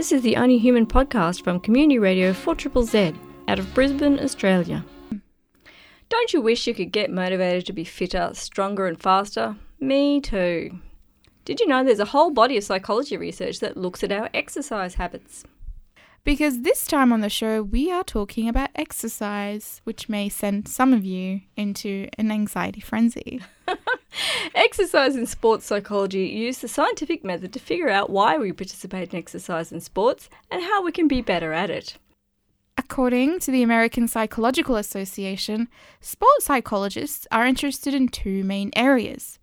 This is the Only Human podcast from Community Radio 4 Z out of Brisbane, Australia. Don't you wish you could get motivated to be fitter, stronger, and faster? Me too. Did you know there's a whole body of psychology research that looks at our exercise habits? Because this time on the show, we are talking about exercise, which may send some of you into an anxiety frenzy. exercise and sports psychology use the scientific method to figure out why we participate in exercise and sports and how we can be better at it. According to the American Psychological Association, sports psychologists are interested in two main areas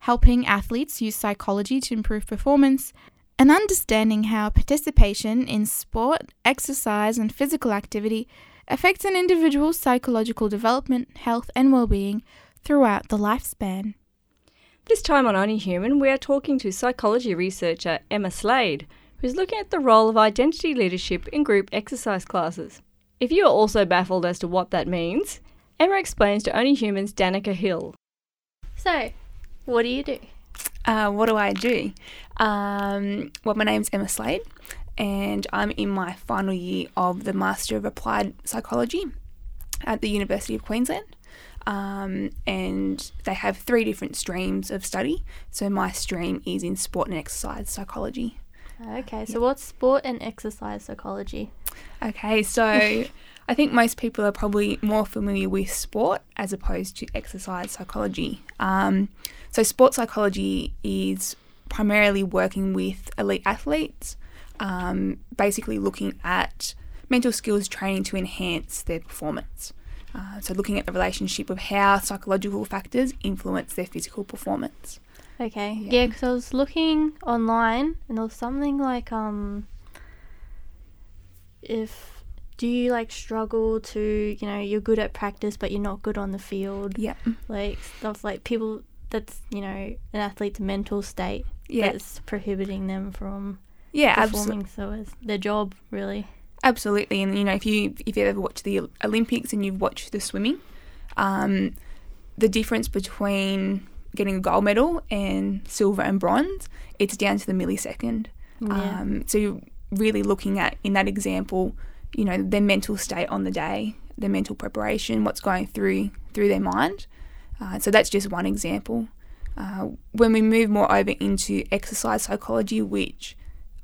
helping athletes use psychology to improve performance and understanding how participation in sport, exercise, and physical activity affects an individual's psychological development, health, and well being throughout the lifespan. This time on Only Human, we are talking to psychology researcher Emma Slade, who's looking at the role of identity leadership in group exercise classes. If you are also baffled as to what that means, Emma explains to Only Human's Danica Hill. So, what do you do? Uh, what do I do? Um, well, my name's Emma Slade, and I'm in my final year of the Master of Applied Psychology at the University of Queensland. Um, and they have three different streams of study. So my stream is in sport and exercise psychology. Okay, so what's sport and exercise psychology? Okay, so I think most people are probably more familiar with sport as opposed to exercise psychology. Um, so, sports psychology is primarily working with elite athletes, um, basically looking at mental skills training to enhance their performance. Uh, so, looking at the relationship of how psychological factors influence their physical performance. Okay, yeah, because yeah, I was looking online and there was something like um, if do you like struggle to you know you're good at practice but you're not good on the field? Yeah, like stuff like people that's you know an athlete's mental state yeah. that's prohibiting them from yeah performing abso- so as their job really absolutely and you know if you if you ever watched the olympics and you've watched the swimming um, the difference between getting a gold medal and silver and bronze it's down to the millisecond yeah. um, so you're really looking at in that example you know their mental state on the day their mental preparation what's going through through their mind uh, so that's just one example. Uh, when we move more over into exercise psychology, which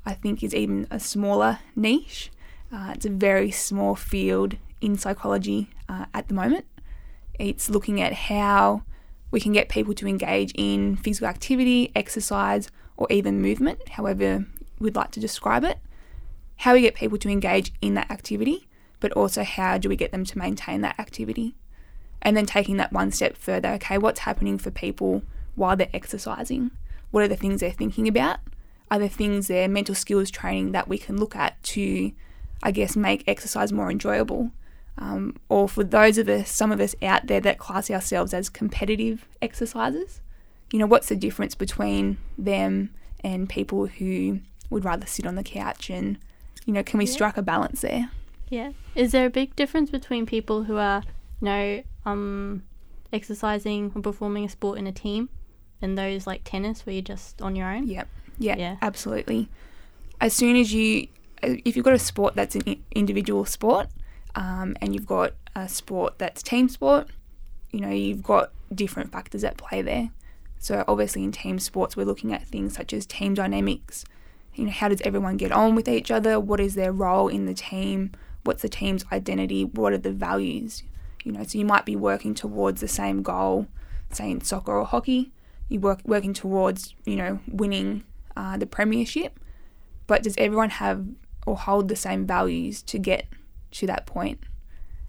I think is even a smaller niche, uh, it's a very small field in psychology uh, at the moment. It's looking at how we can get people to engage in physical activity, exercise, or even movement, however we'd like to describe it. How we get people to engage in that activity, but also how do we get them to maintain that activity? And then taking that one step further okay what's happening for people while they're exercising? What are the things they're thinking about? Are there things their mental skills training that we can look at to i guess make exercise more enjoyable? Um, or for those of us some of us out there that class ourselves as competitive exercisers you know what's the difference between them and people who would rather sit on the couch and you know can we yeah. strike a balance there yeah is there a big difference between people who are you know um, exercising or performing a sport in a team and those like tennis where you're just on your own. Yep. Yeah, yeah. Absolutely. As soon as you, if you've got a sport that's an individual sport, um, and you've got a sport that's team sport, you know, you've got different factors at play there. So obviously in team sports, we're looking at things such as team dynamics. You know, how does everyone get on with each other? What is their role in the team? What's the team's identity? What are the values? You know, so you might be working towards the same goal, say in soccer or hockey. You work working towards you know winning uh, the premiership, but does everyone have or hold the same values to get to that point?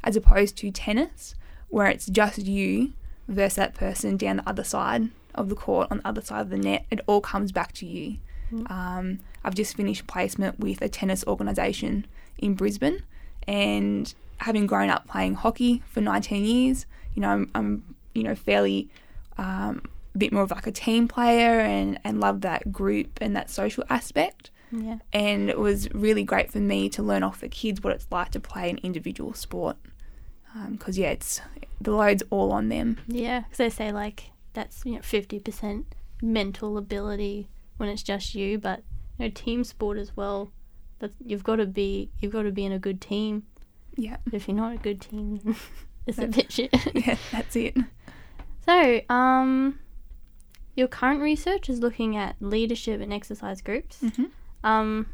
As opposed to tennis, where it's just you versus that person down the other side of the court on the other side of the net. It all comes back to you. Mm. Um, I've just finished placement with a tennis organisation in Brisbane, and having grown up playing hockey for 19 years, you know, I'm, I'm you know, fairly um, a bit more of like a team player and, and love that group and that social aspect. Yeah. And it was really great for me to learn off the kids what it's like to play an individual sport. Because, um, yeah, it's the load's all on them. Yeah, because they say like that's, you know, 50% mental ability when it's just you, but, you know, team sport as well That you've got to be you've got to be in a good team. Yeah, If you're not a good team, it's a Then- bit shit. yeah, that's it. So, um, your current research is looking at leadership and exercise groups. Mhm. Um,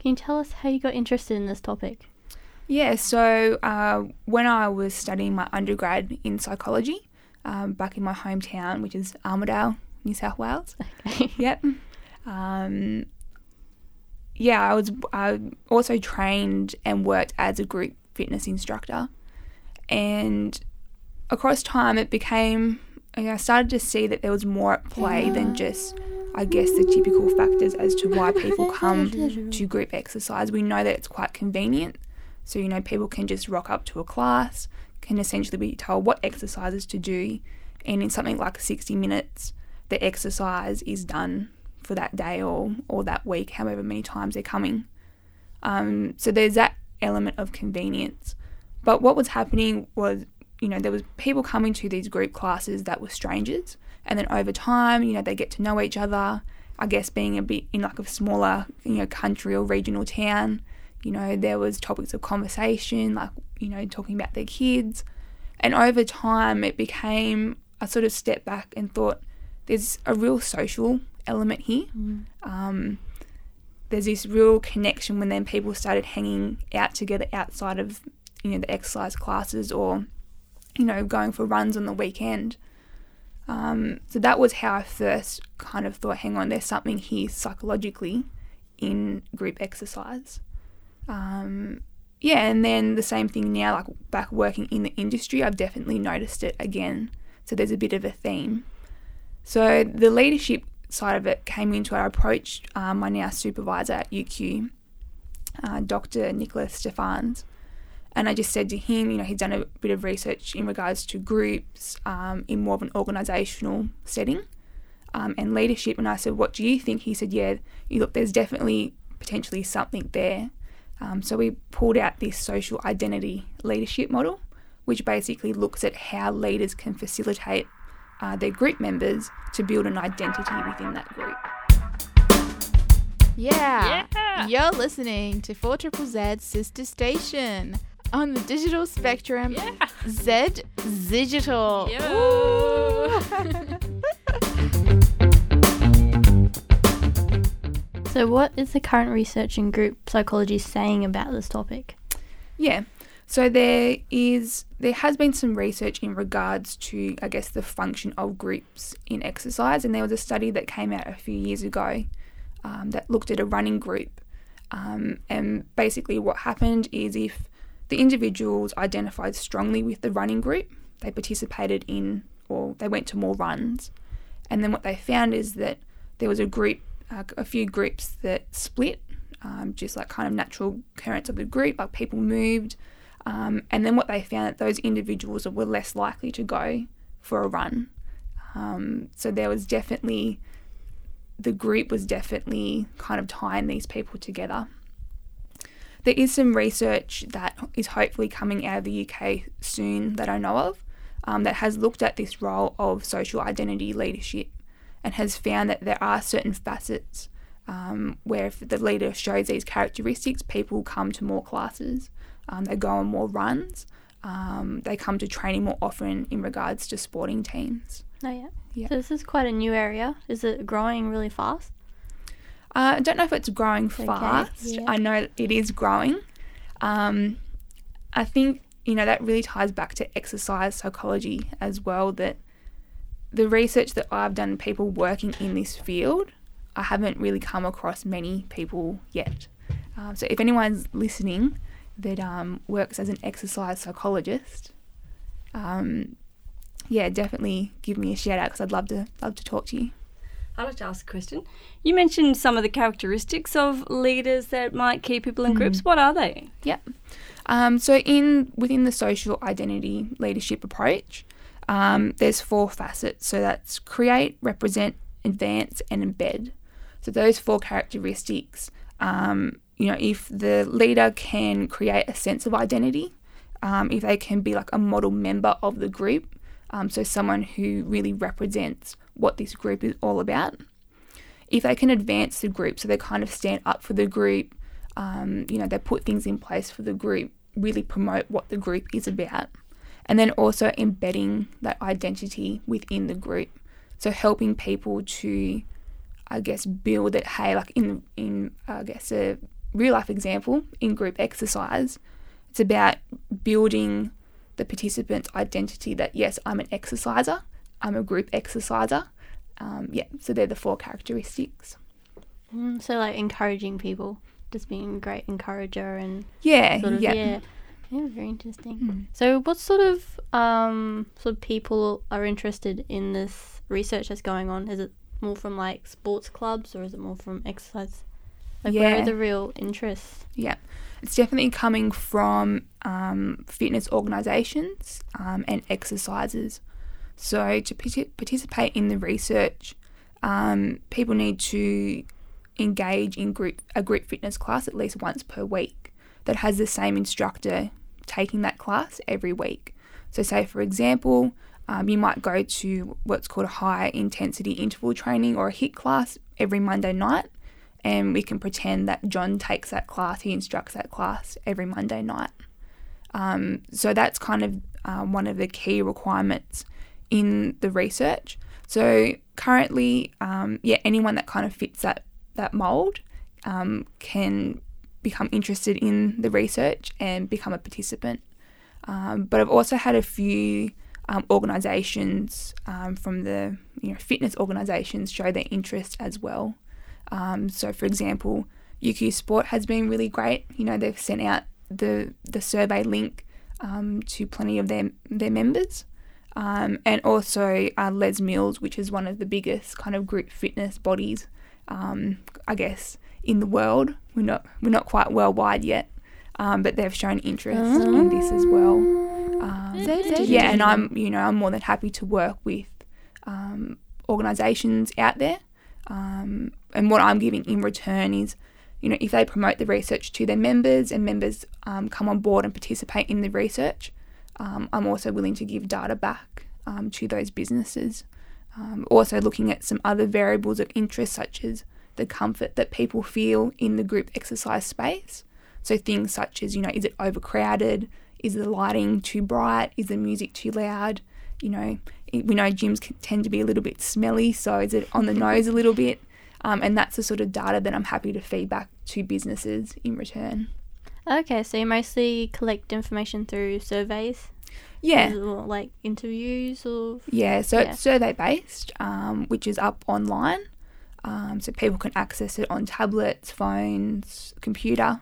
can you tell us how you got interested in this topic? Yeah, so uh, when I was studying my undergrad in psychology um, back in my hometown, which is Armidale, New South Wales. Okay. Yep. Um, yeah, I was I also trained and worked as a group fitness instructor, and across time it became I started to see that there was more at play than just I guess the typical factors as to why people come to group exercise. We know that it's quite convenient. So, you know, people can just rock up to a class, can essentially be told what exercises to do, and in something like 60 minutes, the exercise is done for that day or, or that week, however many times they're coming. Um, so there's that element of convenience. But what was happening was, you know, there was people coming to these group classes that were strangers, and then over time, you know, they get to know each other. I guess being a bit in like a smaller, you know, country or regional town, you know, there was topics of conversation, like, you know, talking about their kids. And over time, it became, I sort of stepped back and thought, there's a real social element here. Um, there's this real connection when then people started hanging out together outside of, you know, the exercise classes or, you know, going for runs on the weekend. Um, so that was how I first kind of thought, hang on, there's something here psychologically in group exercise. Um, yeah, and then the same thing now, like back working in the industry, I've definitely noticed it again. So there's a bit of a theme. So the leadership side of it came into it. I approached um, my now supervisor at UQ, uh, Dr. Niklas Steffens, and I just said to him, you know, he'd done a bit of research in regards to groups um, in more of an organisational setting um, and leadership. And I said, what do you think? He said, yeah, you look, there's definitely potentially something there. Um, so we pulled out this social identity leadership model, which basically looks at how leaders can facilitate uh, their group members to build an identity within that group. Yeah. Yeah. You're listening to 4 Triple Z's sister station on the digital spectrum. Yeah. Z Digital. Yo. So, what is the current research in group psychology saying about this topic? Yeah. So there is there has been some research in regards to I guess the function of groups in exercise, and there was a study that came out a few years ago um, that looked at a running group, um, and basically what happened is if the individuals identified strongly with the running group, they participated in or they went to more runs, and then what they found is that there was a group, uh, a few groups that split, um, just like kind of natural currents of the group, like people moved. Um, and then what they found that those individuals were less likely to go for a run. Um, so there was definitely the group was definitely kind of tying these people together. There is some research that is hopefully coming out of the UK soon that I know of um, that has looked at this role of social identity leadership and has found that there are certain facets um, where if the leader shows these characteristics, people come to more classes, um, they go on more runs, um, they come to training more often in regards to sporting teams. Oh, yeah. Yeah. So, this is quite a new area. Is it growing really fast? Uh, I don't know if it's growing Okay, fast. yeah. I know it is growing. Um, I think you know that really ties back to exercise psychology as well. That the research that I've done, people working in this field, I haven't really come across many people yet. Um, so if anyone's listening that um, works as an exercise psychologist, um, yeah, definitely give me a shout out because I'd love to love to talk to you. I'd like to ask a question. You mentioned some of the characteristics of leaders that might keep people in groups. What are they? Yep. Um, so in within the social identity leadership approach, um, there's four facets. So that's create, represent, advance, and embed. So those four characteristics. Um, you know, if the leader can create a sense of identity, um, if they can be like a model member of the group, um, so someone who really represents what this group is all about. If they can advance the group, so they kind of stand up for the group, Um, you know, they put things in place for the group, really promote what the group is about, and then also embedding that identity within the group. So helping people to, I guess, build it. Hey, like in in I guess a real life example in group exercise, it's about building the participant's identity that yes, I'm an exerciser, I'm a group exerciser. Um, yeah, so they're the four characteristics. Mm, so like encouraging people, just being a great encourager and Yeah, sort of yeah. yeah. Yeah, very interesting. Mm. So, what sort of um, sort of people are interested in this research that's going on? Is it more from like sports clubs, or is it more from exercise? Like, where Yeah. are the real interests? Yeah, it's definitely coming from um, fitness organisations um, and exercises. So to parti- participate in the research, um, people need to engage in group a group fitness class at least once per week that has the same instructor taking that class every week. So, say for example, um, you might go to what's called a high intensity interval training or a HIIT class every Monday night, and we can pretend that John takes that class, he instructs that class every Monday night. Um, so that's kind of um, one of the key requirements in the research. So currently, um, yeah, anyone that kind of fits that that mold um, can become interested in the research and become a participant. Um, but I've also had a few um, organisations um, from the you know fitness organisations show their interest as well. Um, so, for example, UQ Sport has been really great. You know, they've sent out the the survey link um, to plenty of their their members, um, and also uh, Les Mills, which is one of the biggest kind of group fitness bodies, um, I guess, in the world. We're not we're not quite worldwide yet, um, but they've shown interest in this as well. Um, yeah, and I'm you know I'm more than happy to work with um, organisations out there. Um, and what I'm giving in return is, you know, if they promote the research to their members and members um, come on board and participate in the research, um, I'm also willing to give data back um, to those businesses. Um, also, looking at some other variables of interest, such as the comfort that people feel in the group exercise space. So, things such as, you know, is it overcrowded? Is the lighting too bright? Is the music too loud? You know, we know gyms can tend to be a little bit smelly, so is it on the nose a little bit? Um, and that's the sort of data that I'm happy to feed back to businesses in return. Okay, so you mostly collect information through surveys, Yeah, like interviews, or yeah. So Yeah. it's survey based, um, which is up online, um, so people can access it on tablets, phones, computer.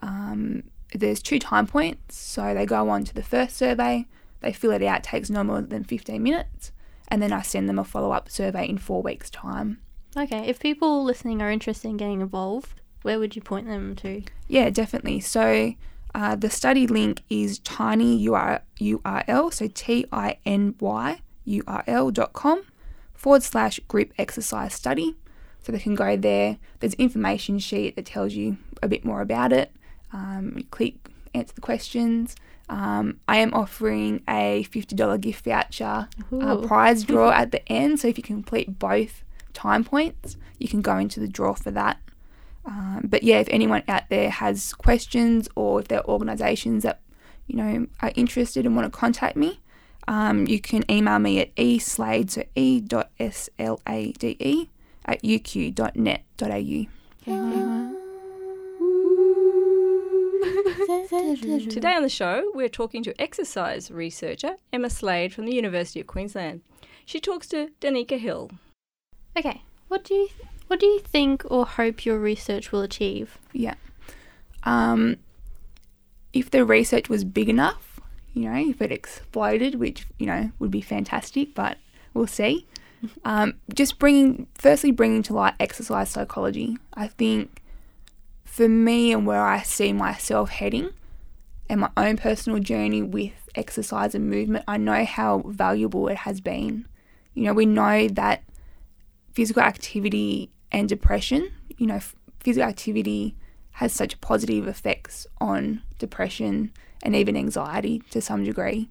Um, there's two time points, so they go on to the first survey, they fill it out, takes no more than 15 minutes, and then I send them a follow up survey in four weeks' time. okay. If people listening are interested in getting involved, where would you point them to? Yeah, definitely. So uh, the study link is tiny URL, so T I N Y URL dot com forward slash group exercise study. So they can go there. There's information sheet that tells you a bit more about it. Um, you click, answer the questions. Um, I am offering a $50 gift voucher uh, prize draw at the end. So if you complete both time points, you can go into the draw for that. Um, but yeah, if anyone out there has questions or if there are organisations that you know are interested and want to contact me, um, you can email me at eslade so e dot s l a d e at uq.net.au. Today on the show, we're talking to exercise researcher Emma Slade from the University of Queensland. She talks to Danica Hill. Okay, what do you what do you think or hope your research will achieve? Yeah. Um, if the research was big enough, you know, if it exploded, which you know would be fantastic, but we'll see. Um, just bringing, firstly, bringing to light exercise psychology. I think for me and where I see myself heading, and my own personal journey with exercise and movement, I know how valuable it has been. You know, we know that physical activity and depression, you know, physical activity has such positive effects on depression and even anxiety to some degree.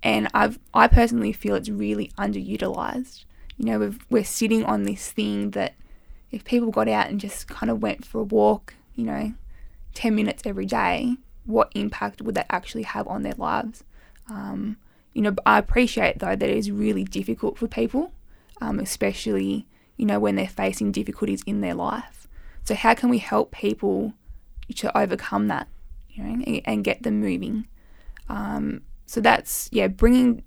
And I've, I personally feel it's really underutilized. You know, we've, we're sitting on this thing that if people got out and just kind of went for a walk, you know, 10 minutes every day, what impact would that actually have on their lives? Um, you know, I appreciate though that it is really difficult for people, um, especially, you know, when they're facing difficulties in their life. So, how can we help people to overcome that, you know, and, and get them moving? Um, so that's yeah, bringing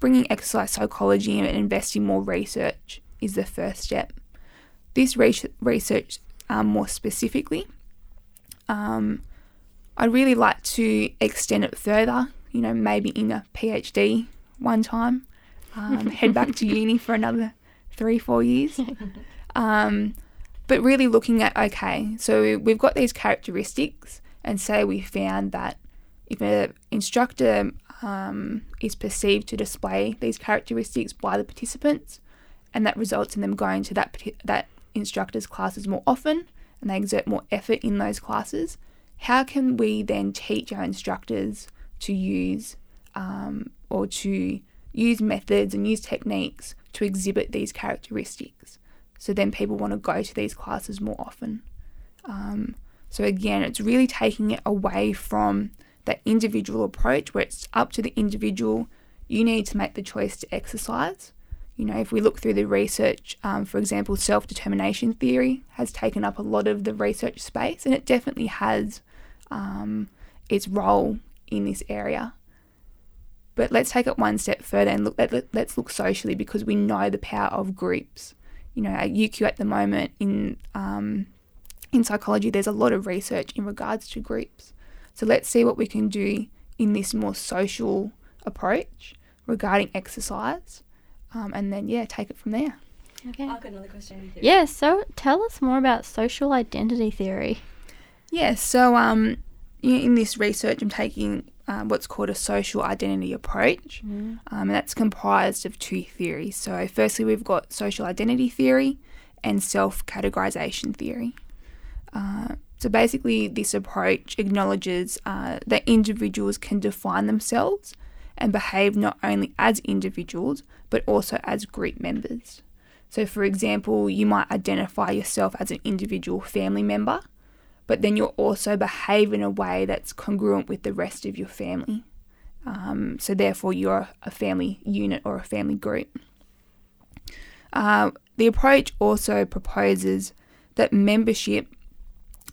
bringing exercise psychology and investing more research is the first step. This research, um, more specifically, um, I'd really like to extend it further. You know, maybe in a PhD one time, um, head back to uni for another three, four years. Um, but really looking at okay, so we've got these characteristics, and say we found that if an instructor um, is perceived to display these characteristics by the participants, and that results in them going to that that instructor's classes more often, and they exert more effort in those classes. How can we then teach our instructors to use um, or to use methods and use techniques to exhibit these characteristics? So then people want to go to these classes more often. Um, so again, it's really taking it away from that individual approach where it's up to the individual. You need to make the choice to exercise. You know, if we look through the research, um, for example, self determination theory has taken up a lot of the research space, and it definitely has um, its role in this area. But let's take it one step further and look. Let, let, let's look socially because we know the power of groups. You know, at UQ at the moment in um, in psychology, there's a lot of research in regards to groups. So let's see what we can do in this more social approach regarding exercise, um, and then yeah, take it from there. Okay. I've got another question. Yeah. So tell us more about social identity theory. Yeah. So um, in this research, I'm taking um, what's called a social identity approach, mm. um, and that's comprised of two theories. So firstly, we've got social identity theory and self categorization theory. Uh, so basically, this approach acknowledges uh, that individuals can define themselves and behave not only as individuals but also as group members. So, for example, you might identify yourself as an individual family member, but then you'll also behave in a way that's congruent with the rest of your family. Um, so, therefore, you're a family unit or a family group. Uh, the approach also proposes that membership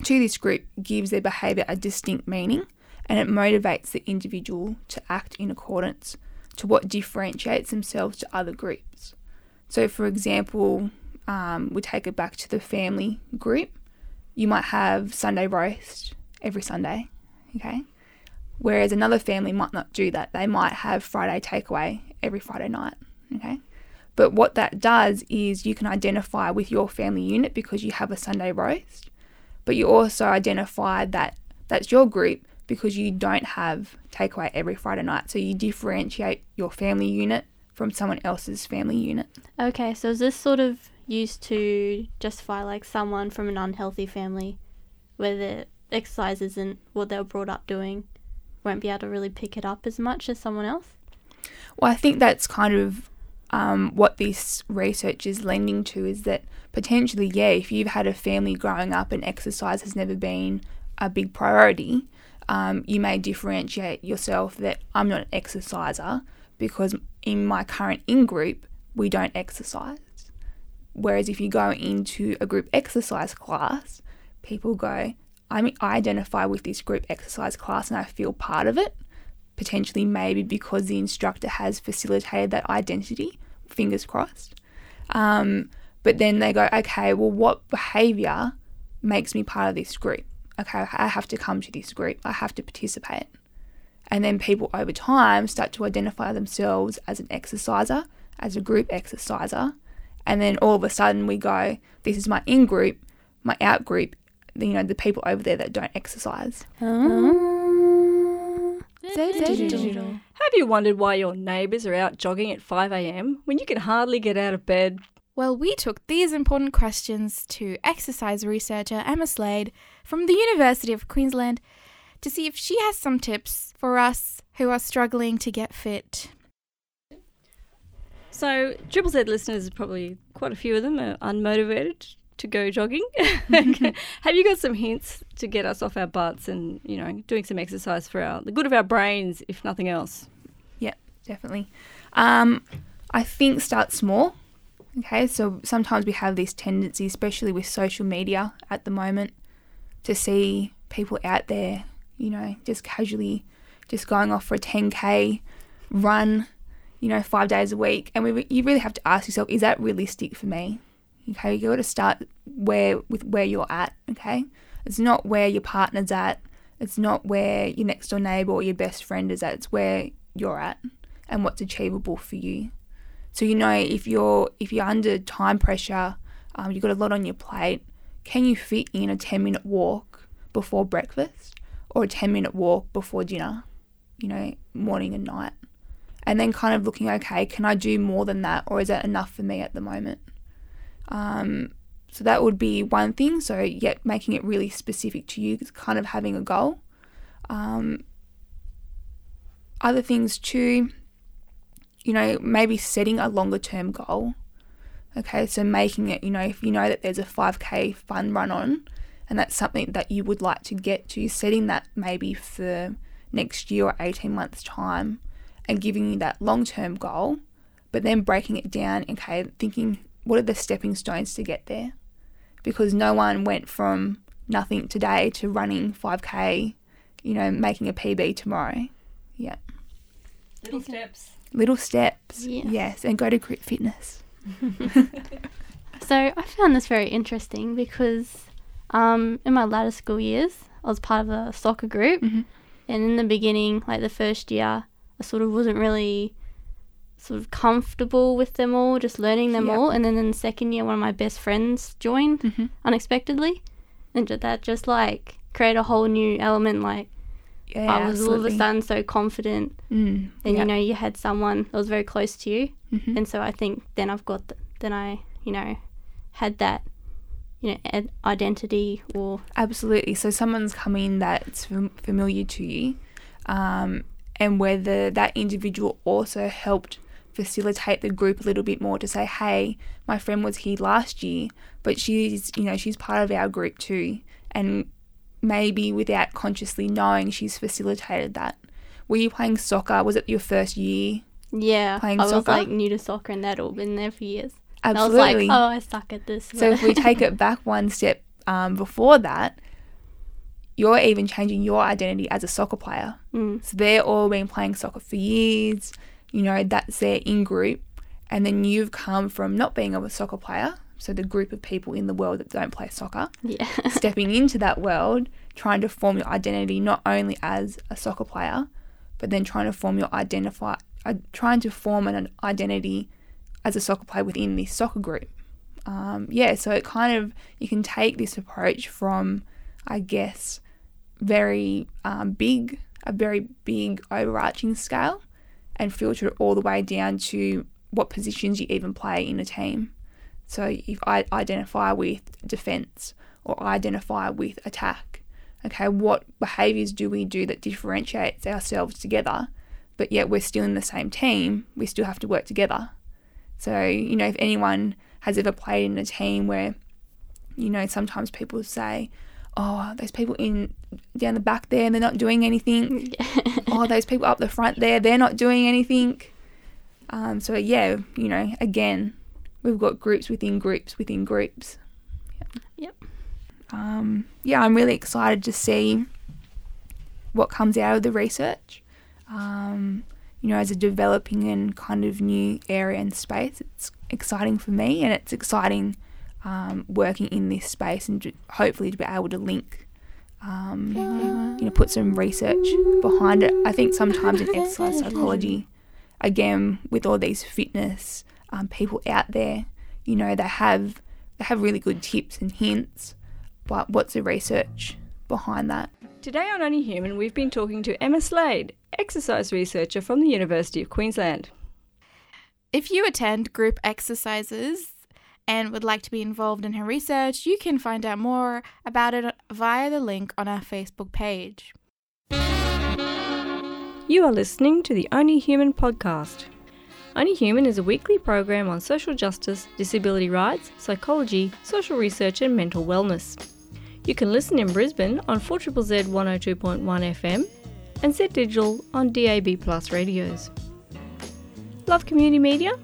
to this group gives their behaviour a distinct meaning and it motivates the individual to act in accordance to what differentiates themselves to other groups. So, for example, um, we take it back to the family group. You might have Sunday roast every Sunday, okay? Whereas another family might not do that. They might have Friday takeaway every Friday night, okay? But what that does is you can identify with your family unit because you have a Sunday roast but you also identify that that's your group because you don't have takeaway every Friday night. So you differentiate your family unit from someone else's family unit. Okay, so is this sort of used to justify like someone from an unhealthy family where the exercise isn't what they were brought up doing, won't be able to really pick it up as much as someone else? Well, I think that's kind of um, what this research is lending to is that potentially, yeah, if you've had a family growing up and exercise has never been a big priority, um, you may differentiate yourself that I'm not an exerciser because in my current in group, we don't exercise. Whereas if you go into a group exercise class, people go, I identify with this group exercise class and I feel part of it potentially maybe because the instructor has facilitated that identity, fingers crossed. Um, but then they go, okay, well, what behavior makes me part of this group? Okay, I have to come to this group, I have to participate. And then people over time start to identify themselves as an exerciser, as a group exerciser. And then all of a sudden we go, this is my in group, my out group, you know, the people over there that don't exercise. Digital. Have you wondered why your neighbours are out jogging at 5am when you can hardly get out of bed? Well, we took these important questions to exercise researcher Emma Slade from the University of Queensland to see if she has some tips for us who are struggling to get fit. So, Triple Z listeners, probably quite a few of them are unmotivated to go jogging. Have you got some hints to get us off our butts and you know doing some exercise for our the good of our brains, if nothing else? Yeah, definitely. Um, I think start small. Okay, so sometimes we have this tendency, especially with social media at the moment, to see people out there, you know, just casually just going off for a 10k run, you know, five days a week. And we, you really have to ask yourself, is that realistic for me? Okay, you got to start where with where you're at. Okay, it's not where your partner's at. It's not where your next door neighbor or your best friend is at. It's where you're at and what's achievable for you. So you know if you're if you're under time pressure, um, you've got a lot on your plate. Can you fit in a ten minute walk before breakfast or a ten minute walk before dinner? You know, morning and night, and then kind of looking okay, can I do more than that, or is that enough for me at the moment? Um, so that would be one thing. So yet making it really specific to you, kind of having a goal. Um, other things too you know, maybe setting a longer term goal. Okay, so making it, you know, if you know that there's a 5k fun run on and that's something that you would like to get to, setting that maybe for next year or 18 months' time and giving you that long term goal, but then breaking it down, okay, thinking what are the stepping stones to get there? Because no one went from nothing today to running 5k, you know, making a PB tomorrow. Yeah. Little steps. Little steps. Yeah. Yes, and go to Grit Fitness. So I found this very interesting because um, in my latter school years, I was part of a soccer group, Mhm. and in the beginning, like the first year, I sort of wasn't really sort of comfortable with them all, just learning them Yep. all. And then in the second year, one of my best friends joined Mm-hmm. unexpectedly, and that just like created a whole new element. Like Yeah, I was all of a sudden so confident, Mm, and yeah. you know you had someone that was very close to you, Mhm. and so I think then I've got th- then I you know had that you know ed- identity or Absolutely. So someone's coming that's fam- familiar to you, um, and whether that individual also helped facilitate the group a little bit more to say, hey, my friend was here last year, but she's, you know, she's part of our group too, and maybe without consciously knowing, she's facilitated that. Were you playing soccer? Was it your first year? yeah Playing I was soccer? like new to soccer and that all been there for years. And I was Absolutely. like oh I suck at this. So if we take it back one step um, before that, you're even changing your identity as a soccer player. Mm, So they're all been playing soccer for years. You know, that's their in group. And then you've come from not being a soccer player, so the group of people in the world that don't play soccer, yeah stepping into that world, trying to form your identity not only as a soccer player, but then trying to form your identify, uh, trying to form an identity as a soccer player within this soccer group. Um, yeah, so it kind of you can take this approach from, I guess, very um, big, a very big overarching scale, and filter it all the way down to what positions you even play in a team. So if I identify with defense or identify with attack, okay, what behaviors do we do that differentiates ourselves together, but yet we're still in the same team, we still have to work together. So, you know, if anyone has ever played in a team where, you know, sometimes people say, oh, those people in down the back there, they're not doing anything. oh, those people up the front there, they're not doing anything. Um, so yeah, you know, again, we've got groups within groups within groups. Yep. Um, yeah, I'm really excited to see what comes out of the research. Um, you know, as a developing and kind of new area and space, it's exciting for me, and it's exciting um, working in this space and to, hopefully to be able to link, um, you know, put some research behind it. I think sometimes in exercise psychology, again, with all these fitness um, people out there, you know, they have they have really good tips and hints, but what's the research behind that? Today on Only Human, we've been talking to Emma Slade, exercise researcher from the University of Queensland. If you attend group exercises and would like to be involved in her research, you can find out more about it via the link on our Facebook page. You are listening to the Only Human podcast. Only Human is a weekly program on social justice, disability rights, psychology, social research, and mental wellness. You can listen in Brisbane on 4 Z 102.1 FM and Z Digital on DAB Plus radios. Love community media?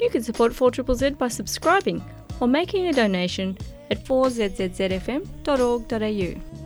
You can support 4 Z by subscribing or making a donation at 4zzzfm.org.au.